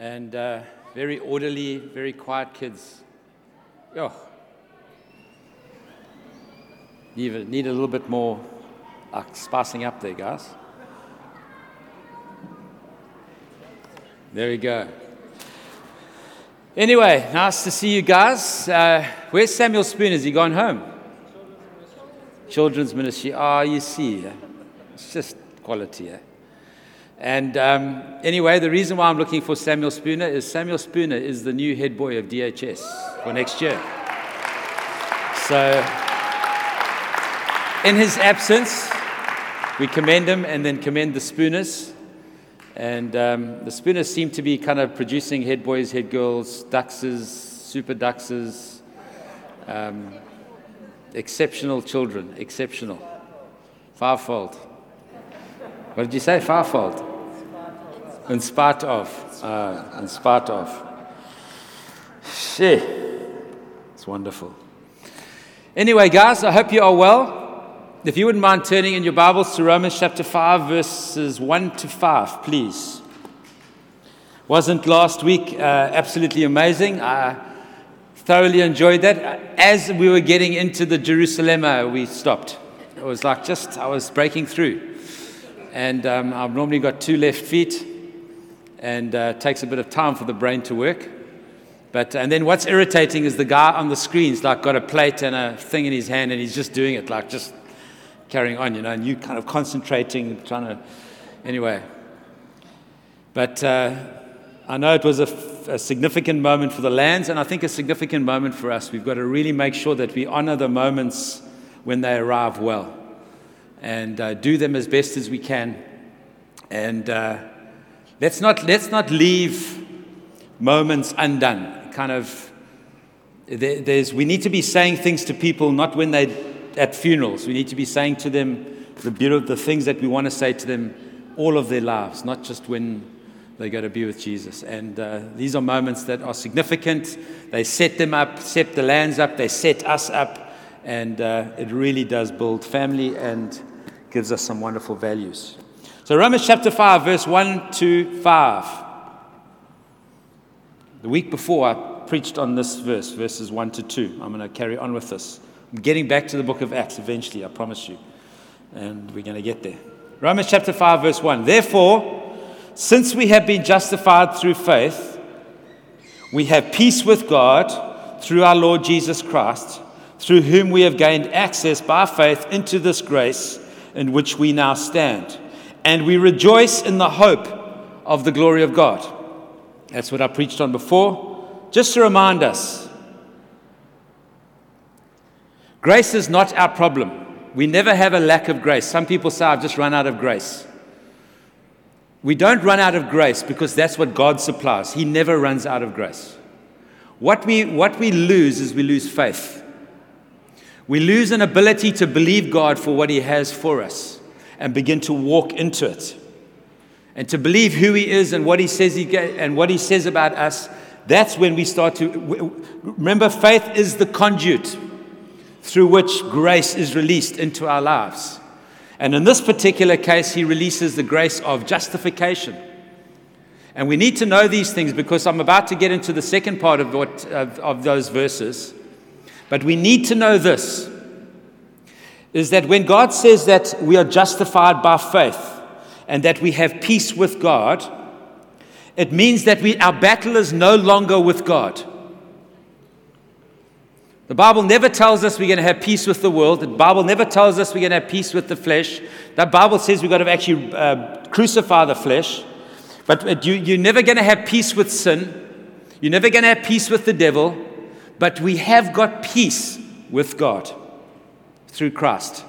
and uh, very orderly, very quiet kids. Oh. Need, need a little bit more uh, spicing up there, guys. There we go. Anyway, nice to see you guys. Uh, where's Samuel Spoon? Has he gone home? Children's ministry. Ah, you see, eh? it's just quality. Eh? And um, anyway, the reason why I'm looking for Samuel Spooner is Samuel Spooner is the new head boy of DHS for next year. So, in his absence, we commend him and then commend the Spooners. And um, the Spooners seem to be kind of producing head boys, head girls, duxes, super duxes, um, exceptional children, exceptional. Fivefold. What did you say? Fivefold. In spite of. Uh, in spite of. Shit. It's wonderful. Anyway, guys, I hope you are well. If you wouldn't mind turning in your Bibles to Romans chapter 5, verses 1 to 5, please. Wasn't last week uh, absolutely amazing? I thoroughly enjoyed that. As we were getting into the Jerusalema, uh, we stopped. It was like just, I was breaking through. And um, I've normally got two left feet, and uh, takes a bit of time for the brain to work. But and then what's irritating is the guy on the screen's like got a plate and a thing in his hand, and he's just doing it, like just carrying on, you know, and you kind of concentrating, trying to. Anyway. But uh, I know it was a, f- a significant moment for the lands, and I think a significant moment for us. We've got to really make sure that we honor the moments when they arrive well and uh, do them as best as we can. And uh, let's, not, let's not leave moments undone. Kind of, there, there's, we need to be saying things to people not when they're at funerals. We need to be saying to them the, the things that we want to say to them all of their lives, not just when they go to be with Jesus. And uh, these are moments that are significant. They set them up, set the lands up, they set us up, and uh, it really does build family and gives us some wonderful values. So, Romans chapter 5, verse 1 to 5. The week before, I preached on this verse, verses 1 to 2. I'm going to carry on with this. I'm getting back to the book of Acts eventually, I promise you. And we're going to get there. Romans chapter 5, verse 1. Therefore, since we have been justified through faith, we have peace with God through our Lord Jesus Christ, through whom we have gained access by faith into this grace in which we now stand. And we rejoice in the hope of the glory of God. That's what I preached on before. Just to remind us grace is not our problem. We never have a lack of grace. Some people say, I've just run out of grace. We don't run out of grace because that's what God supplies. He never runs out of grace. What we, what we lose is we lose faith. We lose an ability to believe God for what He has for us and begin to walk into it. And to believe who He is and what He says, he and what he says about us, that's when we start to. Remember, faith is the conduit through which grace is released into our lives. And in this particular case, he releases the grace of justification. And we need to know these things because I'm about to get into the second part of, what, of, of those verses. But we need to know this is that when God says that we are justified by faith and that we have peace with God, it means that we, our battle is no longer with God. The Bible never tells us we're going to have peace with the world. The Bible never tells us we're going to have peace with the flesh. The Bible says we've got to actually uh, crucify the flesh. But you, you're never going to have peace with sin. You're never going to have peace with the devil. But we have got peace with God through Christ.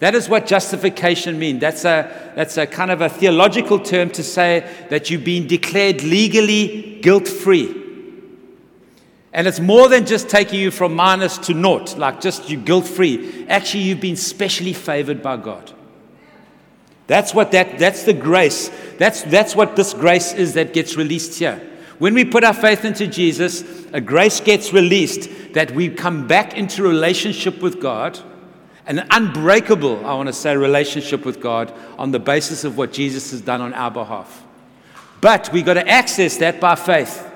That is what justification means. That's a, that's a kind of a theological term to say that you've been declared legally guilt free. And it's more than just taking you from minus to naught, like just you guilt free. Actually, you've been specially favored by God. That's what that, that's the grace. That's, that's what this grace is that gets released here. When we put our faith into Jesus, a grace gets released that we come back into relationship with God, an unbreakable, I want to say, relationship with God on the basis of what Jesus has done on our behalf. But we've got to access that by faith.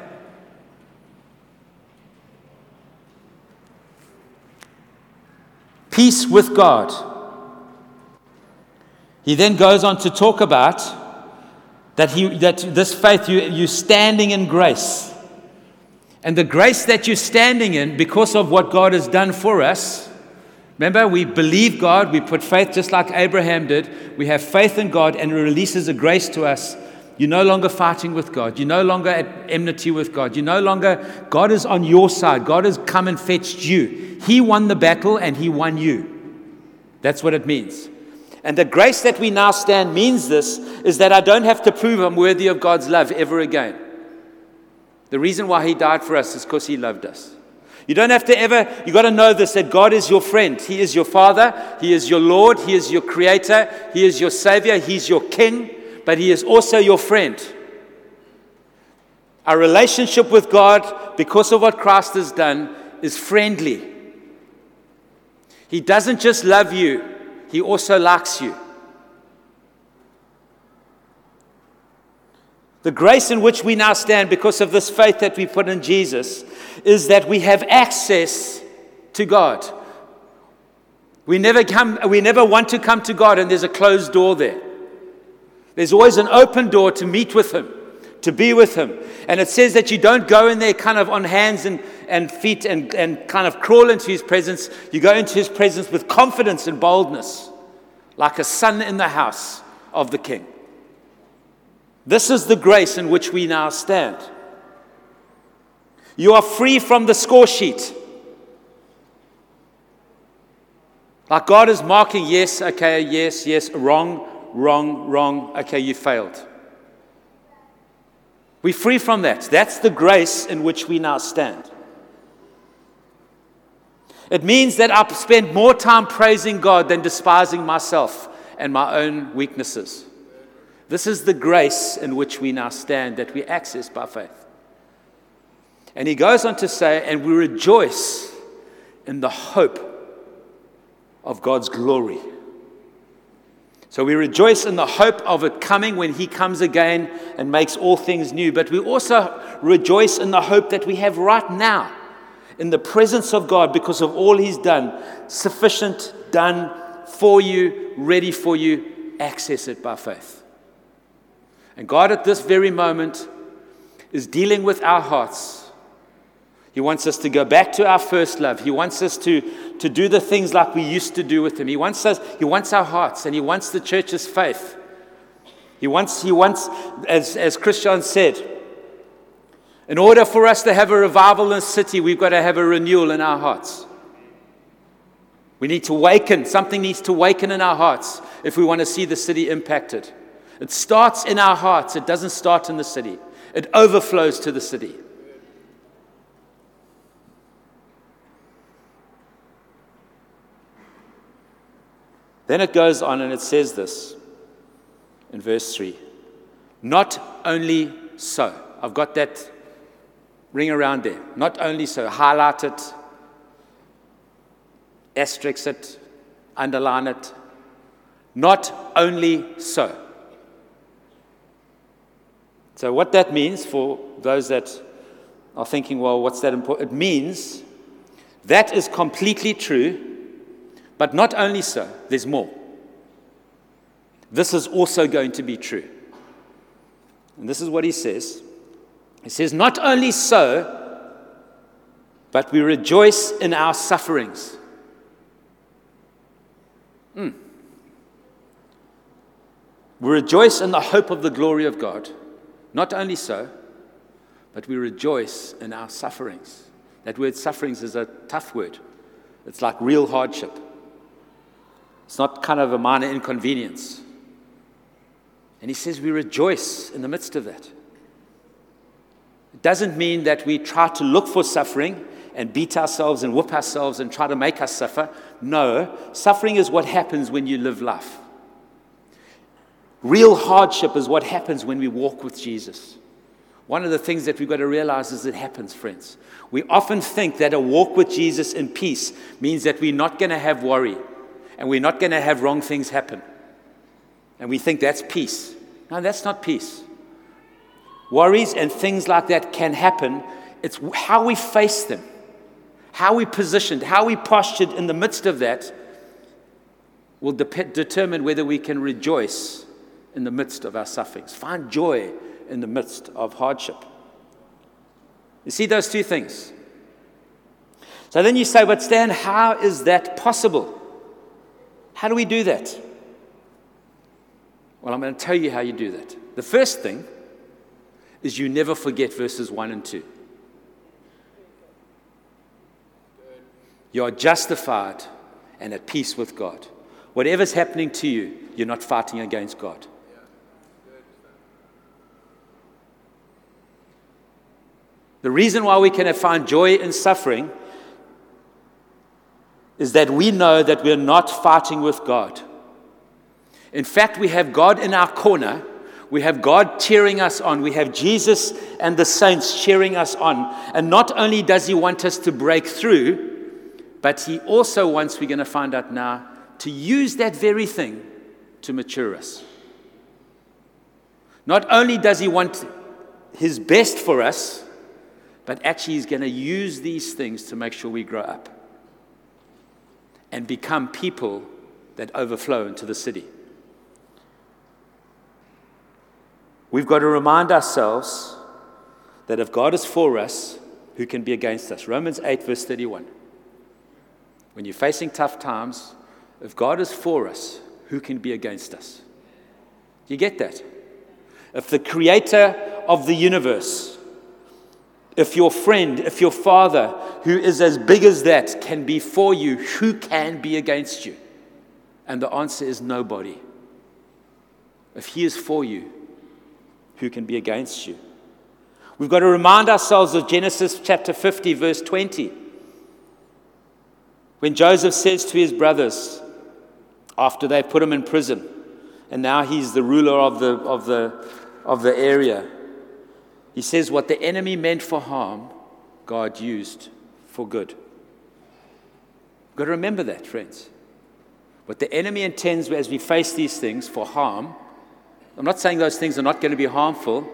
Peace with God. He then goes on to talk about that, he, that this faith, you, you're standing in grace. And the grace that you're standing in, because of what God has done for us, remember, we believe God, we put faith just like Abraham did. We have faith in God, and it releases a grace to us. You're no longer fighting with God. You're no longer at enmity with God. You're no longer, God is on your side. God has come and fetched you. He won the battle and He won you. That's what it means. And the grace that we now stand means this is that I don't have to prove I'm worthy of God's love ever again. The reason why He died for us is because He loved us. You don't have to ever, you got to know this that God is your friend. He is your Father, He is your Lord, He is your Creator, He is your Savior, He's your King, but He is also your friend. Our relationship with God, because of what Christ has done, is friendly. He doesn't just love you, he also likes you. The grace in which we now stand because of this faith that we put in Jesus is that we have access to God. We never, come, we never want to come to God and there's a closed door there. There's always an open door to meet with Him, to be with Him. And it says that you don't go in there kind of on hands and, and feet and, and kind of crawl into his presence. You go into his presence with confidence and boldness, like a son in the house of the king. This is the grace in which we now stand. You are free from the score sheet. Like God is marking, yes, okay, yes, yes, wrong, wrong, wrong, okay, you failed. We're free from that. That's the grace in which we now stand. It means that I spend more time praising God than despising myself and my own weaknesses. This is the grace in which we now stand that we access by faith. And he goes on to say, and we rejoice in the hope of God's glory. So we rejoice in the hope of it coming when he comes again and makes all things new. But we also rejoice in the hope that we have right now in the presence of God because of all He's done. Sufficient, done for you, ready for you. Access it by faith. And God, at this very moment, is dealing with our hearts. He wants us to go back to our first love. He wants us to, to do the things like we used to do with Him. He wants us, He wants our hearts, and He wants the church's faith. He wants, he wants as, as Christian said, in order for us to have a revival in the city, we've got to have a renewal in our hearts. We need to waken. Something needs to waken in our hearts if we want to see the city impacted. It starts in our hearts, it doesn't start in the city, it overflows to the city. Then it goes on and it says this in verse 3 Not only so. I've got that ring around there. Not only so, highlight it, asterisk it, underline it. Not only so. So, what that means for those that are thinking, well, what's that important? It means that is completely true, but not only so, there's more. This is also going to be true. And this is what he says he says, Not only so, but we rejoice in our sufferings. Mm. We rejoice in the hope of the glory of God. Not only so, but we rejoice in our sufferings. That word sufferings is a tough word. It's like real hardship. It's not kind of a minor inconvenience. And he says we rejoice in the midst of that. It doesn't mean that we try to look for suffering and beat ourselves and whoop ourselves and try to make us suffer. No, suffering is what happens when you live life. Real hardship is what happens when we walk with Jesus. One of the things that we've got to realize is it happens, friends. We often think that a walk with Jesus in peace means that we're not going to have worry and we're not going to have wrong things happen. And we think that's peace. No, that's not peace. Worries and things like that can happen. It's how we face them, how we positioned, how we postured in the midst of that will de- determine whether we can rejoice in the midst of our sufferings, find joy in the midst of hardship. You see those two things. So then you say, but Stan, how is that possible? How do we do that? Well, I'm going to tell you how you do that. The first thing is you never forget verses 1 and 2. You are justified and at peace with God. Whatever's happening to you, you're not fighting against God. The reason why we can find joy in suffering is that we know that we're not fighting with God. In fact, we have God in our corner. We have God cheering us on. We have Jesus and the saints cheering us on. And not only does He want us to break through, but He also wants, we're going to find out now, to use that very thing to mature us. Not only does He want His best for us, but actually He's going to use these things to make sure we grow up and become people that overflow into the city. We've got to remind ourselves that if God is for us, who can be against us? Romans 8, verse 31. When you're facing tough times, if God is for us, who can be against us? You get that? If the creator of the universe, if your friend, if your father, who is as big as that, can be for you, who can be against you? And the answer is nobody. If he is for you, who can be against you? We've got to remind ourselves of Genesis chapter 50, verse 20. When Joseph says to his brothers, after they put him in prison, and now he's the ruler of the, of the, of the area, he says, What the enemy meant for harm, God used for good. We've got to remember that, friends. What the enemy intends as we face these things for harm, I'm not saying those things are not going to be harmful,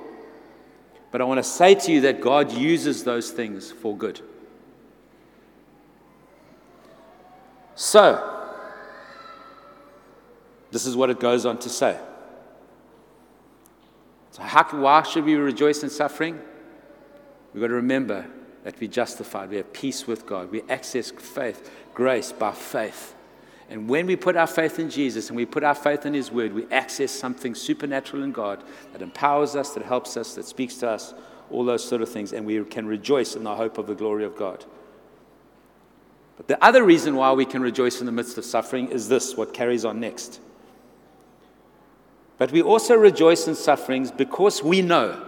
but I want to say to you that God uses those things for good. So, this is what it goes on to say. So, how, why should we rejoice in suffering? We've got to remember that we're justified. We have peace with God. We access faith, grace by faith. And when we put our faith in Jesus and we put our faith in His Word, we access something supernatural in God that empowers us, that helps us, that speaks to us, all those sort of things. And we can rejoice in the hope of the glory of God. But the other reason why we can rejoice in the midst of suffering is this what carries on next. But we also rejoice in sufferings because we know.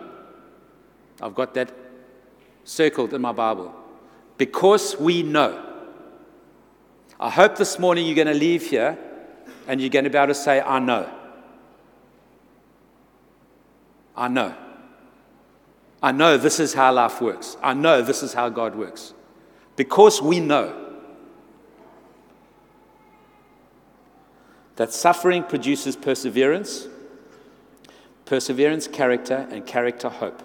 I've got that circled in my Bible. Because we know. I hope this morning you're going to leave here and you're going to be able to say, I know. I know. I know this is how life works. I know this is how God works. Because we know that suffering produces perseverance, perseverance, character, and character, hope.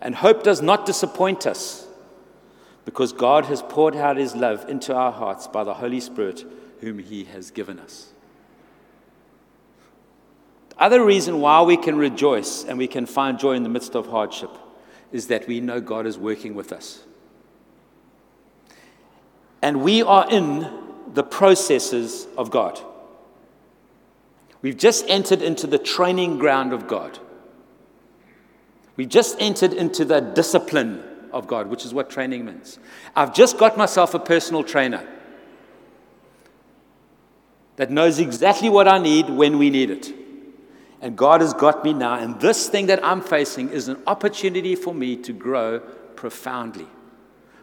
And hope does not disappoint us because God has poured out his love into our hearts by the Holy Spirit, whom he has given us. The other reason why we can rejoice and we can find joy in the midst of hardship is that we know God is working with us. And we are in the processes of God. We've just entered into the training ground of God. We've just entered into the discipline of God, which is what training means. I've just got myself a personal trainer that knows exactly what I need when we need it. And God has got me now. And this thing that I'm facing is an opportunity for me to grow profoundly.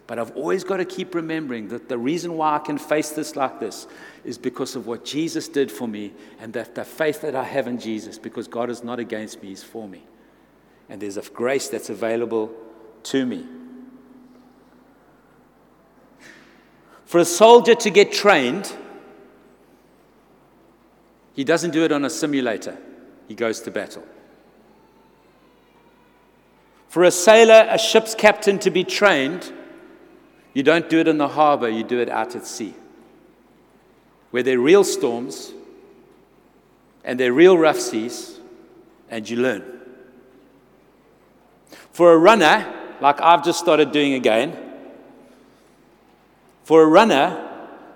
But I've always got to keep remembering that the reason why I can face this like this is because of what Jesus did for me and that the faith that I have in Jesus, because God is not against me, He's for me. And there's a grace that's available to me. For a soldier to get trained, he doesn't do it on a simulator, he goes to battle. For a sailor, a ship's captain to be trained, you don't do it in the harbor, you do it out at sea. Where there are real storms and there are real rough seas, and you learn. For a runner, like I've just started doing again, for a runner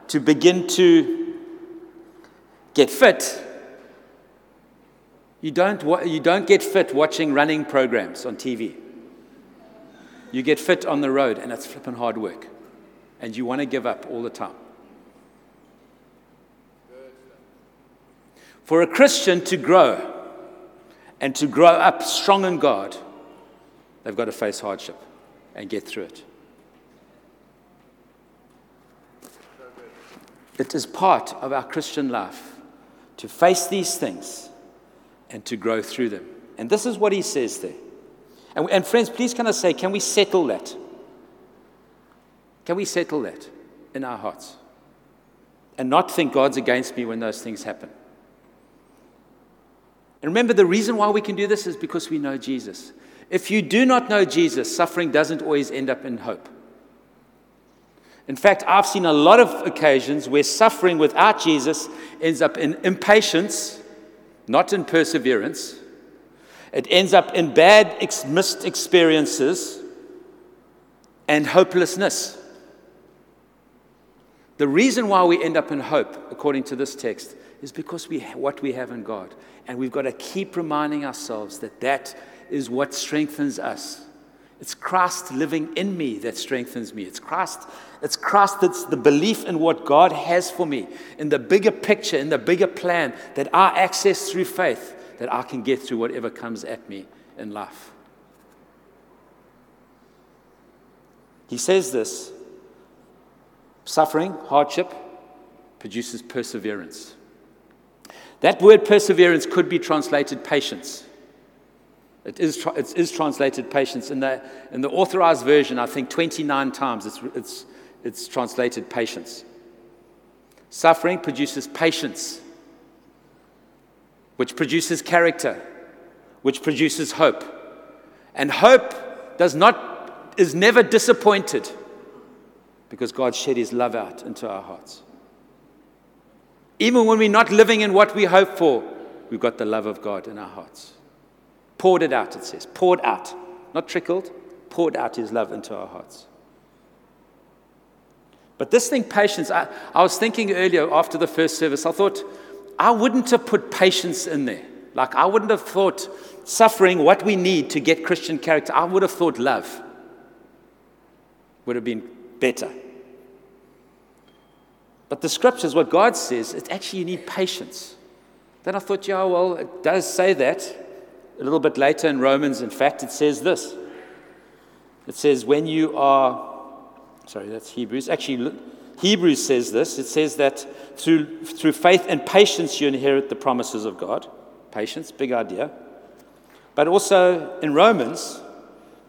to begin to get fit, you don't, you don't get fit watching running programs on TV. You get fit on the road, and it's flipping hard work. And you want to give up all the time. For a Christian to grow and to grow up strong in God, they've got to face hardship and get through it. It is part of our Christian life to face these things and to grow through them. And this is what he says there. And, and friends, please can I say, can we settle that? Can we settle that in our hearts? And not think God's against me when those things happen. And remember, the reason why we can do this is because we know Jesus. If you do not know Jesus, suffering doesn't always end up in hope. In fact, I've seen a lot of occasions where suffering without Jesus ends up in impatience, not in perseverance. It ends up in bad, ex- missed experiences and hopelessness. The reason why we end up in hope, according to this text, is because we what we have in God, and we've got to keep reminding ourselves that that is what strengthens us. It's Christ living in me that strengthens me. It's Christ, it's Christ that's the belief in what God has for me, in the bigger picture, in the bigger plan that I access through faith, that I can get through whatever comes at me in life. He says this suffering, hardship, produces perseverance. That word perseverance could be translated patience. It is, it is translated patience. In the, in the authorized version, I think 29 times it's, it's, it's translated patience. Suffering produces patience, which produces character, which produces hope. And hope does not, is never disappointed because God shed his love out into our hearts. Even when we're not living in what we hope for, we've got the love of God in our hearts. Poured it out, it says. Poured out. Not trickled, poured out his love into our hearts. But this thing, patience, I, I was thinking earlier after the first service, I thought, I wouldn't have put patience in there. Like, I wouldn't have thought suffering, what we need to get Christian character. I would have thought love would have been better. But the scriptures, what God says, it's actually you need patience. Then I thought, yeah, well, it does say that. A little bit later in Romans, in fact, it says this. It says, when you are, sorry, that's Hebrews. Actually, Hebrews says this. It says that through, through faith and patience you inherit the promises of God. Patience, big idea. But also in Romans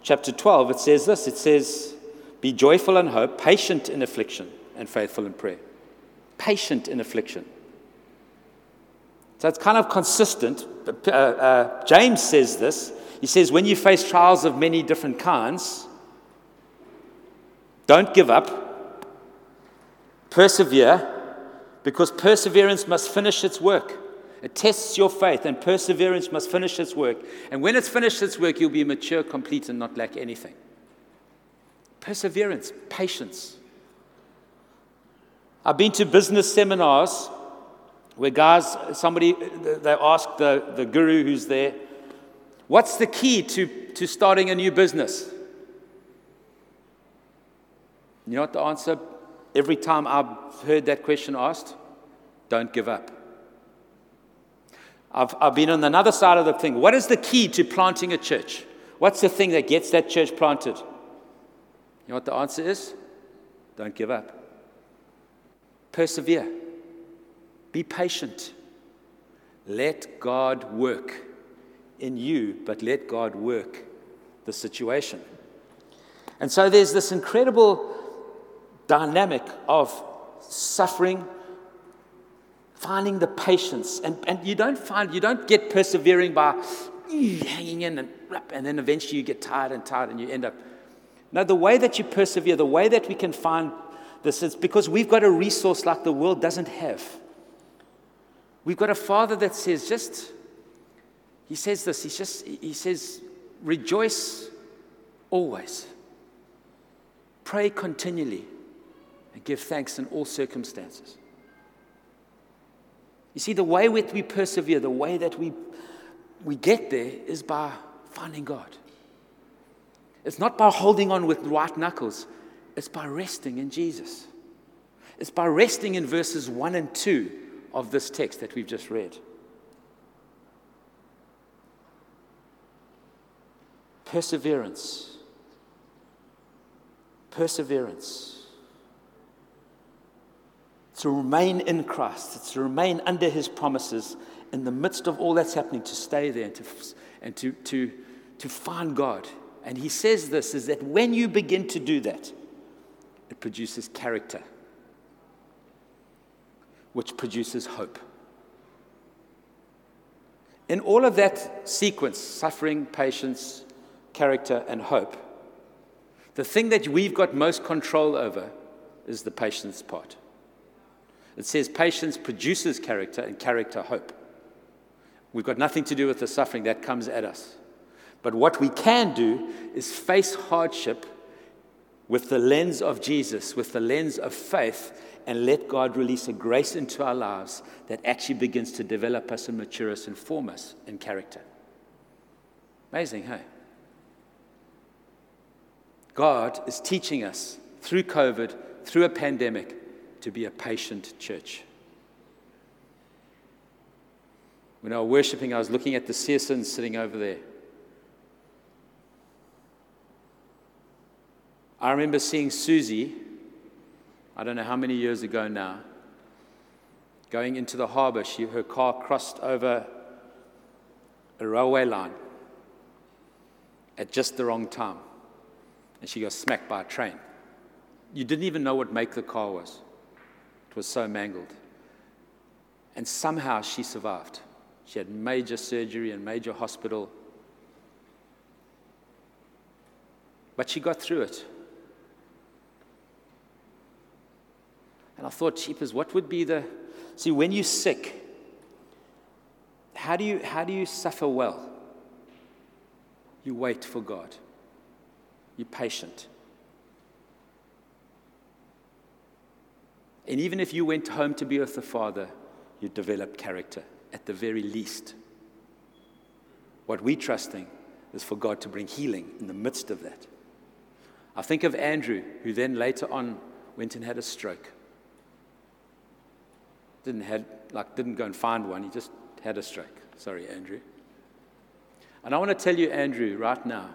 chapter 12, it says this. It says, be joyful in hope, patient in affliction, and faithful in prayer. Patient in affliction. So it's kind of consistent. Uh, uh, James says this. He says, when you face trials of many different kinds, don't give up, persevere, because perseverance must finish its work. It tests your faith, and perseverance must finish its work. And when it's finished its work, you'll be mature, complete, and not lack anything. Perseverance, patience. I've been to business seminars where guys, somebody, they ask the, the guru who's there, what's the key to, to starting a new business? You know what the answer? Every time I've heard that question asked, don't give up. I've, I've been on another side of the thing. What is the key to planting a church? What's the thing that gets that church planted? You know what the answer is? Don't give up. Persevere. Be patient. Let God work in you, but let God work the situation. And so there's this incredible dynamic of suffering, finding the patience. And, and you don't find, you don't get persevering by hanging in and, and then eventually you get tired and tired and you end up. No, the way that you persevere, the way that we can find this is because we've got a resource like the world doesn't have. We've got a father that says, just, he says this, he just, he says, rejoice always, pray continually, and give thanks in all circumstances. You see, the way that we persevere, the way that we, we get there is by finding God. It's not by holding on with white knuckles, it's by resting in Jesus. It's by resting in verses 1 and 2 of this text that we've just read. Perseverance. Perseverance to remain in Christ, to remain under his promises in the midst of all that's happening, to stay there and to, and to, to, to find God. And he says this is that when you begin to do that, it produces character, which produces hope. In all of that sequence suffering, patience, character, and hope the thing that we've got most control over is the patience part. It says patience produces character and character hope. We've got nothing to do with the suffering that comes at us. But what we can do is face hardship with the lens of Jesus, with the lens of faith, and let God release a grace into our lives that actually begins to develop us and mature us and form us in character. Amazing, hey? God is teaching us through COVID, through a pandemic, to be a patient church. When I was worshiping, I was looking at the Searsons sitting over there. I remember seeing Susie, I don't know how many years ago now, going into the harbor. She, her car crossed over a railway line at just the wrong time, and she got smacked by a train. You didn't even know what make the car was was so mangled. And somehow she survived. She had major surgery and major hospital. But she got through it. And I thought, cheapers, what would be the. See, when you're sick, how do you, how do you suffer well? You wait for God, you're patient. And even if you went home to be with the Father, you develop character at the very least. What we're trusting is for God to bring healing in the midst of that. I think of Andrew, who then later on went and had a stroke. Didn't, had, like, didn't go and find one, he just had a stroke. Sorry, Andrew. And I want to tell you, Andrew, right now,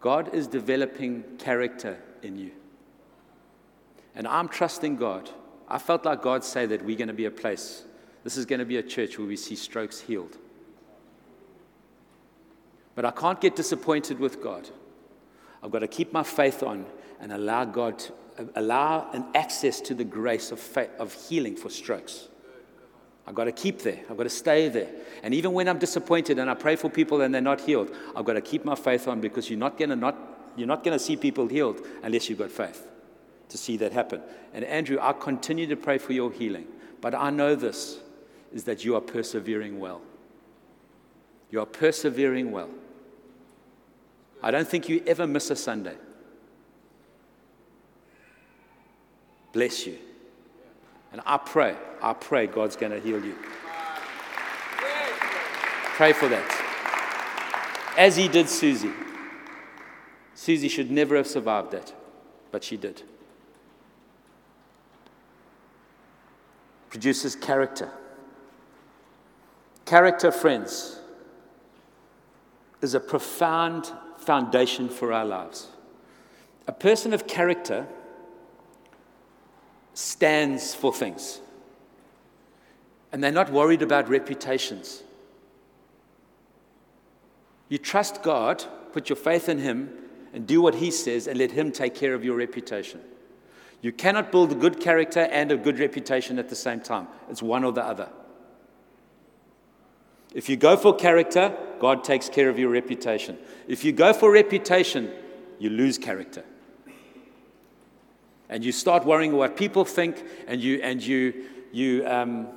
God is developing character in you. And I'm trusting God. I felt like God say that we're going to be a place, this is going to be a church where we see strokes healed. But I can't get disappointed with God. I've got to keep my faith on and allow God to, allow an access to the grace of, faith, of healing for strokes. I've got to keep there. I've got to stay there. And even when I'm disappointed and I pray for people and they're not healed, I've got to keep my faith on because you're not going to not you're not going to see people healed unless you've got faith to see that happen. And Andrew, I continue to pray for your healing, but I know this is that you are persevering well. You are persevering well. I don't think you ever miss a Sunday. Bless you. And I pray, I pray God's going to heal you. Pray for that. As he did Susie. Susie should never have survived that, but she did. Produces character. Character, friends, is a profound foundation for our lives. A person of character stands for things, and they're not worried about reputations. You trust God, put your faith in Him, and do what He says, and let Him take care of your reputation. You cannot build a good character and a good reputation at the same time. It's one or the other. If you go for character, God takes care of your reputation. If you go for reputation, you lose character. And you start worrying what people think, and you, and you, you um,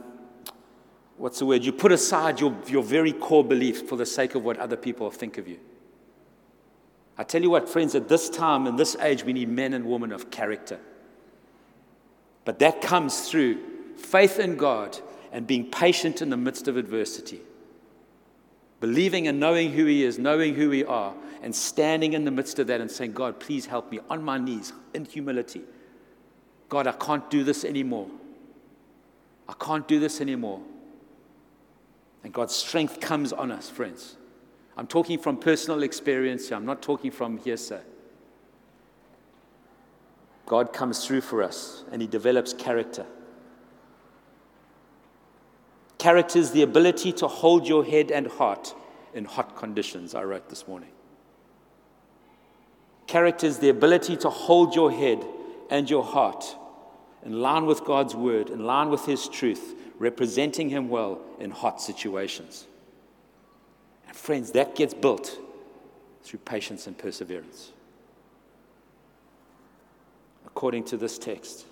what's the word? You put aside your, your very core belief for the sake of what other people think of you. I tell you what, friends, at this time, in this age, we need men and women of character. But that comes through faith in God and being patient in the midst of adversity. Believing and knowing who He is, knowing who we are, and standing in the midst of that and saying, God, please help me on my knees in humility. God, I can't do this anymore. I can't do this anymore. And God's strength comes on us, friends. I'm talking from personal experience here, I'm not talking from hearsay. God comes through for us and He develops character. Character is the ability to hold your head and heart in hot conditions, I wrote this morning. Character is the ability to hold your head and your heart in line with God's word, in line with His truth, representing Him well in hot situations. And friends, that gets built through patience and perseverance. According to this text.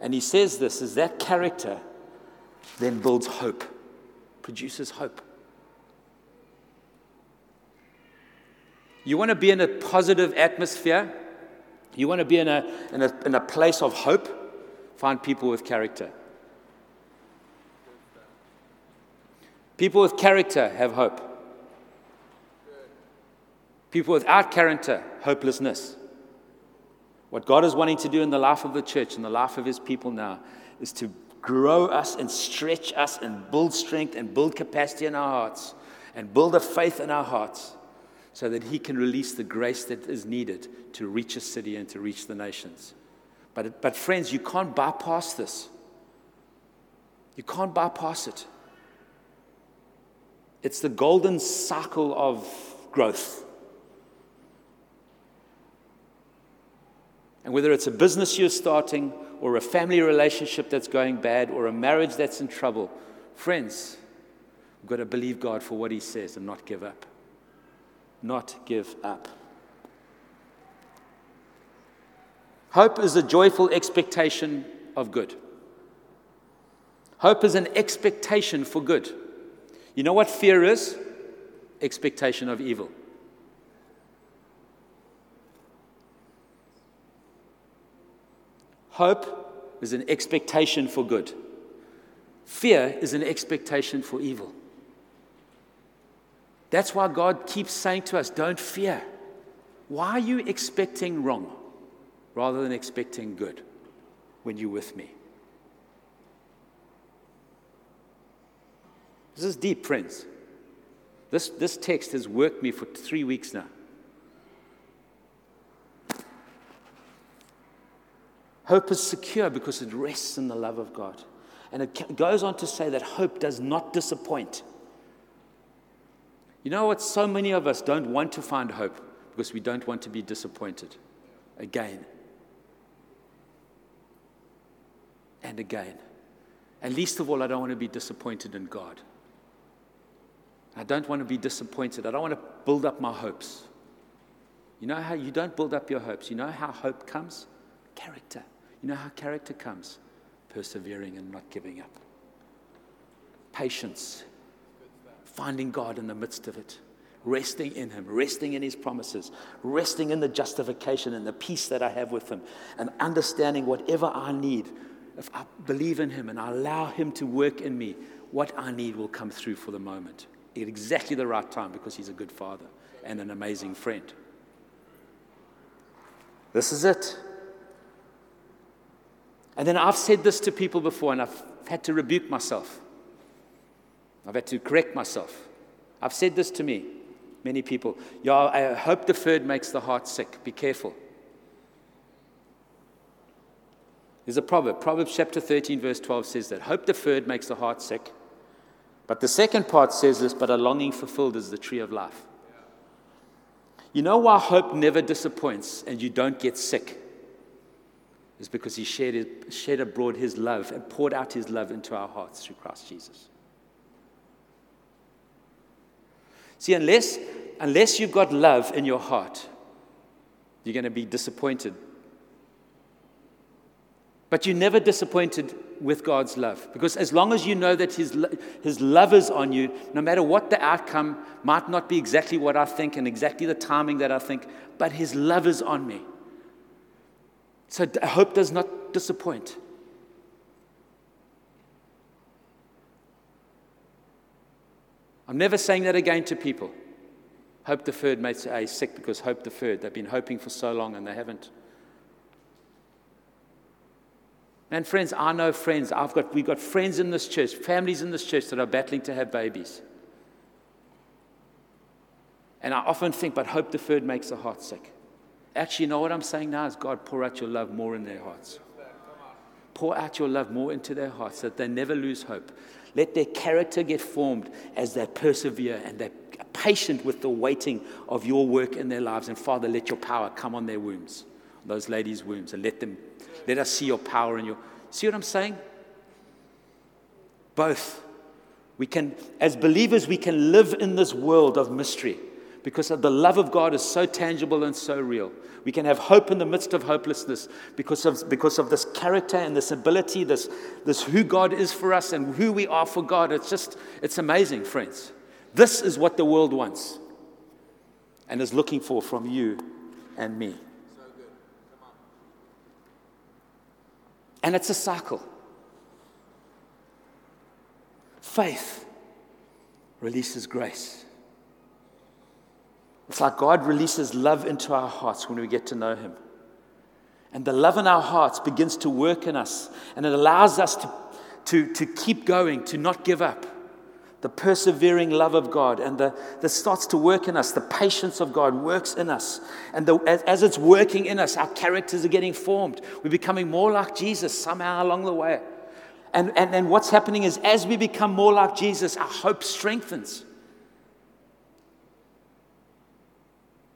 And he says this is that character then builds hope, produces hope. You want to be in a positive atmosphere? You want to be in a, in a, in a place of hope? Find people with character. People with character have hope. People without character, hopelessness. What God is wanting to do in the life of the church and the life of His people now is to grow us and stretch us and build strength and build capacity in our hearts and build a faith in our hearts so that He can release the grace that is needed to reach a city and to reach the nations. But, but friends, you can't bypass this. You can't bypass it. It's the golden cycle of growth. And whether it's a business you're starting, or a family relationship that's going bad, or a marriage that's in trouble, friends, we've got to believe God for what He says and not give up. Not give up. Hope is a joyful expectation of good. Hope is an expectation for good. You know what fear is? Expectation of evil. Hope is an expectation for good. Fear is an expectation for evil. That's why God keeps saying to us, don't fear. Why are you expecting wrong rather than expecting good when you're with me? This is deep, friends. This, this text has worked me for three weeks now. Hope is secure because it rests in the love of God. And it goes on to say that hope does not disappoint. You know what? So many of us don't want to find hope because we don't want to be disappointed again and again. And least of all, I don't want to be disappointed in God. I don't want to be disappointed. I don't want to build up my hopes. You know how you don't build up your hopes? You know how hope comes? Character. You know how character comes? Persevering and not giving up. Patience. Finding God in the midst of it. Resting in Him, resting in His promises, resting in the justification and the peace that I have with Him, and understanding whatever I need, if I believe in Him and I allow Him to work in me, what I need will come through for the moment at exactly the right time because he's a good father and an amazing friend. This is it. And then I've said this to people before and I've had to rebuke myself. I've had to correct myself. I've said this to me, many people. Yeah, I hope deferred makes the heart sick. Be careful. There's a proverb. Proverbs chapter 13, verse 12 says that hope deferred makes the heart sick. But the second part says this, but a longing fulfilled is the tree of life. You know why hope never disappoints and you don't get sick? Is because he shared, shared abroad his love and poured out his love into our hearts through Christ Jesus. See, unless, unless you've got love in your heart, you're going to be disappointed. But you're never disappointed with God's love. Because as long as you know that his, his love is on you, no matter what the outcome might not be exactly what I think and exactly the timing that I think, but His love is on me. So hope does not disappoint. I'm never saying that again to people. Hope deferred may say sick because hope deferred. They've been hoping for so long and they haven't. And friends, I know friends. I've got, we've got friends in this church, families in this church that are battling to have babies. And I often think, but hope deferred makes the heart sick. Actually, you know what I'm saying now is God, pour out your love more in their hearts. Pour out your love more into their hearts so that they never lose hope. Let their character get formed as they persevere and they're patient with the waiting of your work in their lives. And Father, let your power come on their wombs, those ladies' wombs, and let them let us see your power in your. See what I'm saying? Both. We can, as believers, we can live in this world of mystery because the love of God is so tangible and so real. We can have hope in the midst of hopelessness because of, because of this character and this ability, this, this who God is for us and who we are for God. It's just, it's amazing, friends. This is what the world wants and is looking for from you and me. And it's a cycle. Faith releases grace. It's like God releases love into our hearts when we get to know Him. And the love in our hearts begins to work in us, and it allows us to, to, to keep going, to not give up. The persevering love of God, and the, that starts to work in us. The patience of God works in us. And the, as, as it's working in us, our characters are getting formed. We're becoming more like Jesus somehow along the way. And, and, and what's happening is, as we become more like Jesus, our hope strengthens.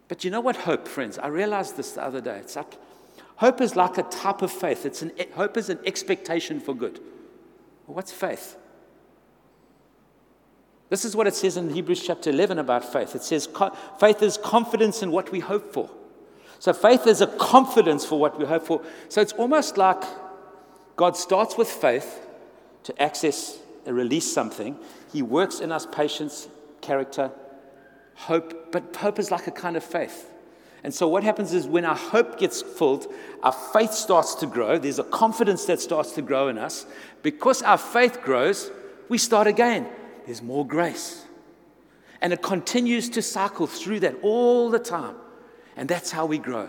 But you know what hope, friends? I realized this the other day. It's like hope is like a type of faith. It's an, hope is an expectation for good. Well, what's faith? This is what it says in Hebrews chapter 11 about faith. It says faith is confidence in what we hope for. So faith is a confidence for what we hope for. So it's almost like God starts with faith to access and release something. He works in us patience, character, hope, but hope is like a kind of faith. And so, what happens is when our hope gets filled, our faith starts to grow. There's a confidence that starts to grow in us. Because our faith grows, we start again. There's more grace. And it continues to cycle through that all the time. And that's how we grow.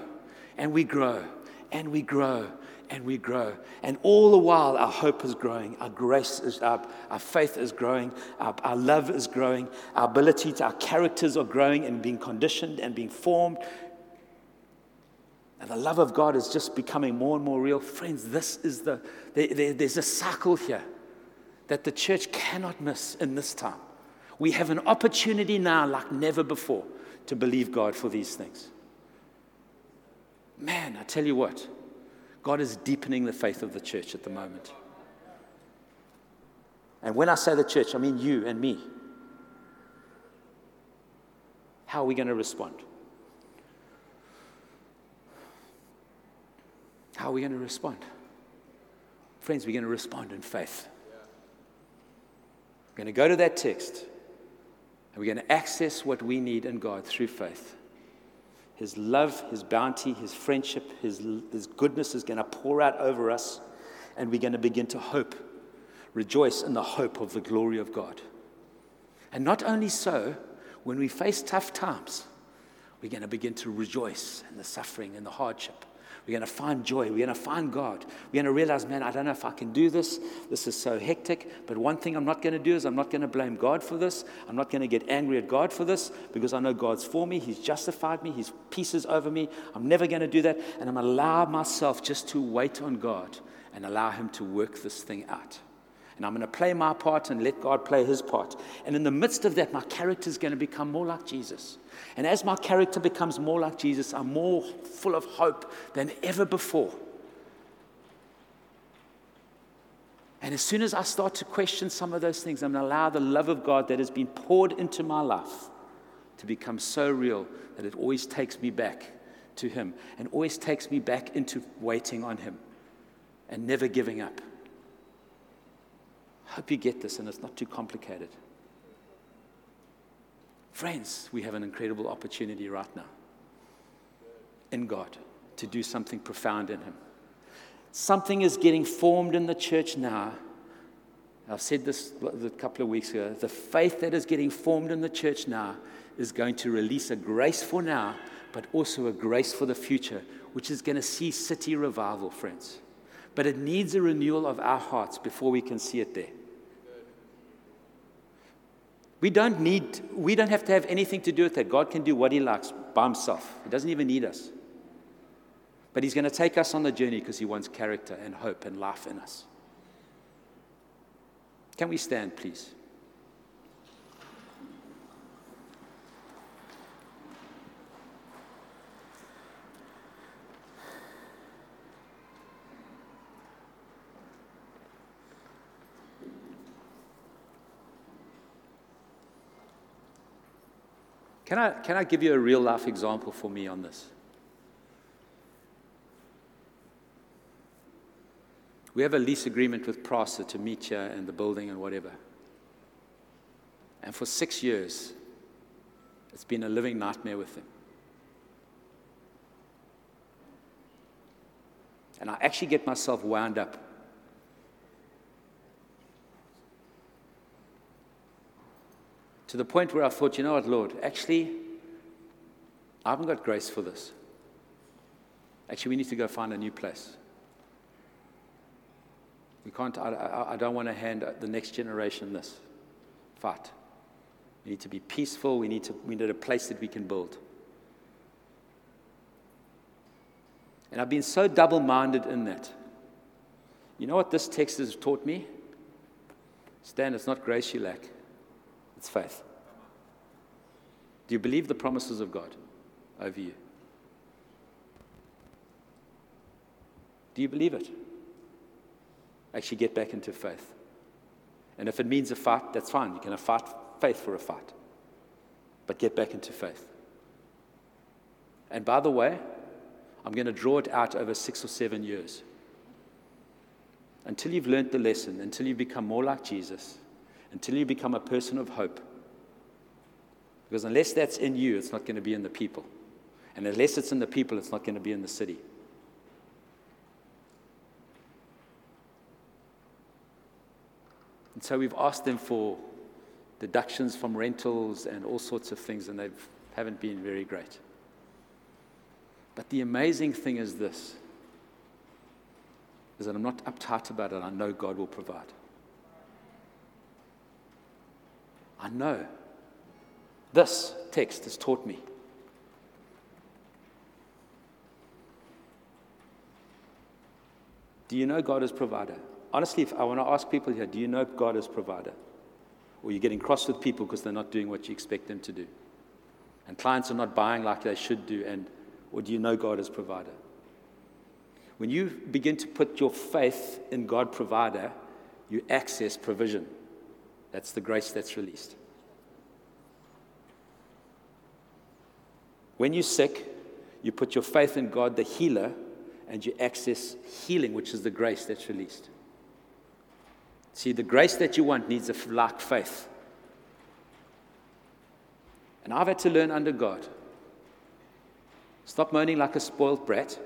And we grow. And we grow and we grow. And all the while, our hope is growing, our grace is up, our faith is growing, our, our love is growing, our ability to, our characters are growing and being conditioned and being formed. And the love of God is just becoming more and more real. Friends, this is the, there, there, there's a cycle here that the church cannot miss in this time. We have an opportunity now, like never before, to believe God for these things. Man, I tell you what, God is deepening the faith of the church at the moment. And when I say the church, I mean you and me. How are we going to respond? How are we going to respond? Friends, we're going to respond in faith. We're going to go to that text and we're going to access what we need in God through faith. His love, His bounty, His friendship, His, His goodness is going to pour out over us, and we're going to begin to hope, rejoice in the hope of the glory of God. And not only so, when we face tough times, we're going to begin to rejoice in the suffering and the hardship. We're going to find joy. We're going to find God. We're going to realize, man, I don't know if I can do this. This is so hectic. But one thing I'm not going to do is I'm not going to blame God for this. I'm not going to get angry at God for this because I know God's for me. He's justified me. His peace is over me. I'm never going to do that. And I'm allow myself just to wait on God and allow Him to work this thing out. And I'm going to play my part and let God play His part. And in the midst of that, my character is going to become more like Jesus. And as my character becomes more like Jesus, I'm more full of hope than ever before. And as soon as I start to question some of those things, I'm going to allow the love of God that has been poured into my life to become so real that it always takes me back to Him and always takes me back into waiting on Him and never giving up. Hope you get this and it's not too complicated. Friends, we have an incredible opportunity right now in God to do something profound in Him. Something is getting formed in the church now. I've said this a couple of weeks ago. The faith that is getting formed in the church now is going to release a grace for now, but also a grace for the future, which is going to see city revival, friends. But it needs a renewal of our hearts before we can see it there. We don't need, we don't have to have anything to do with that. God can do what He likes by Himself. He doesn't even need us. But He's going to take us on the journey because He wants character and hope and life in us. Can we stand, please? Can I, can I give you a real life example for me on this? We have a lease agreement with Prasa to meet here and the building and whatever. And for six years, it's been a living nightmare with them. And I actually get myself wound up. To the point where I thought, you know what, Lord, actually, I haven't got grace for this. Actually, we need to go find a new place. We can't, I, I, I don't want to hand the next generation this fight. We need to be peaceful. We need, to, we need a place that we can build. And I've been so double minded in that. You know what this text has taught me? Stan, it's not grace you lack, it's faith. Do you believe the promises of God over you? Do you believe it? actually get back into faith. And if it means a fight, that's fine. You can have fight, faith for a fight. But get back into faith. And by the way, I'm going to draw it out over six or seven years. Until you've learned the lesson, until you become more like Jesus, until you become a person of hope. Because unless that's in you, it's not going to be in the people. And unless it's in the people, it's not going to be in the city. And so we've asked them for deductions from rentals and all sorts of things, and they haven't been very great. But the amazing thing is this is that I'm not uptight about it. I know God will provide. I know. This text has taught me. Do you know God as provider? honestly, if I want to ask people here, do you know God as provider? Or you're getting cross with people because they're not doing what you expect them to do? And clients are not buying like they should do, and or do you know God as provider? When you begin to put your faith in God provider, you access provision. That's the grace that's released. When you're sick, you put your faith in God, the healer, and you access healing, which is the grace that's released. See, the grace that you want needs a like faith. And I've had to learn under God. Stop moaning like a spoiled brat.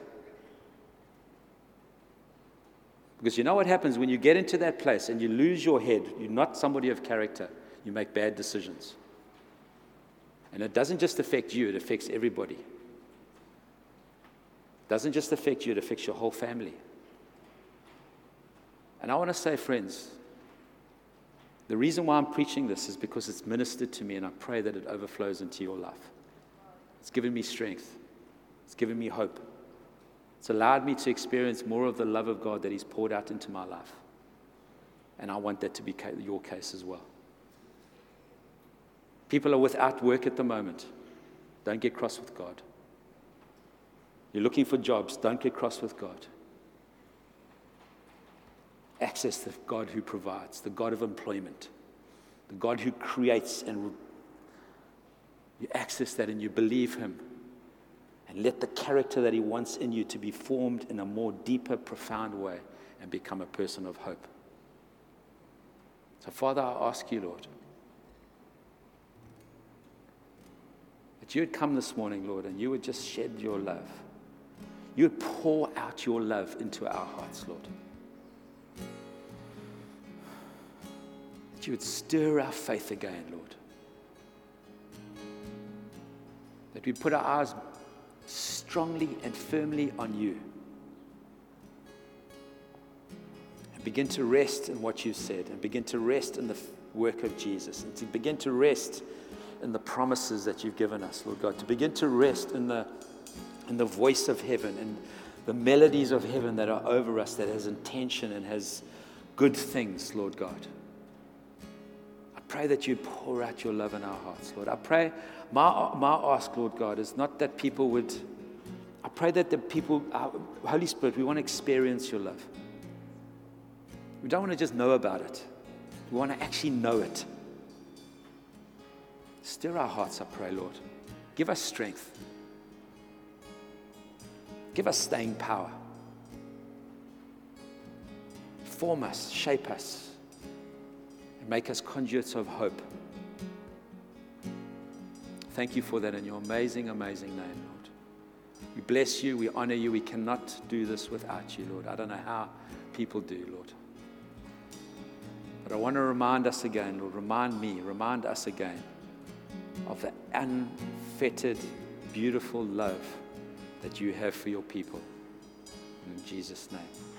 Because you know what happens when you get into that place and you lose your head, you're not somebody of character, you make bad decisions. And it doesn't just affect you, it affects everybody. It doesn't just affect you, it affects your whole family. And I want to say, friends, the reason why I'm preaching this is because it's ministered to me, and I pray that it overflows into your life. It's given me strength, it's given me hope. It's allowed me to experience more of the love of God that He's poured out into my life. And I want that to be your case as well. People are without work at the moment. Don't get cross with God. You're looking for jobs. Don't get cross with God access the God who provides, the God of employment, the God who creates and You access that and you believe Him. And let the character that He wants in you to be formed in a more deeper, profound way and become a person of hope. So, Father, I ask you, Lord, that you would come this morning, Lord, and you would just shed your love. You would pour out your love into our hearts, Lord. That you would stir our faith again, Lord. That we put our eyes strongly and firmly on you. And begin to rest in what you've said and begin to rest in the work of Jesus and to begin to rest in the promises that you've given us, Lord God, to begin to rest in the, in the voice of heaven and the melodies of heaven that are over us that has intention and has good things, Lord God. I pray that you pour out your love in our hearts, Lord. I pray, my, my ask, Lord God, is not that people would, I pray that the people, uh, Holy Spirit, we want to experience your love. We don't want to just know about it, we want to actually know it. Stir our hearts, I pray, Lord. Give us strength. Give us staying power. Form us, shape us, and make us conduits of hope. Thank you for that in your amazing, amazing name, Lord. We bless you, we honor you. We cannot do this without you, Lord. I don't know how people do, Lord. But I want to remind us again, Lord, remind me, remind us again of the unfettered, beautiful love that you have for your people. In Jesus' name.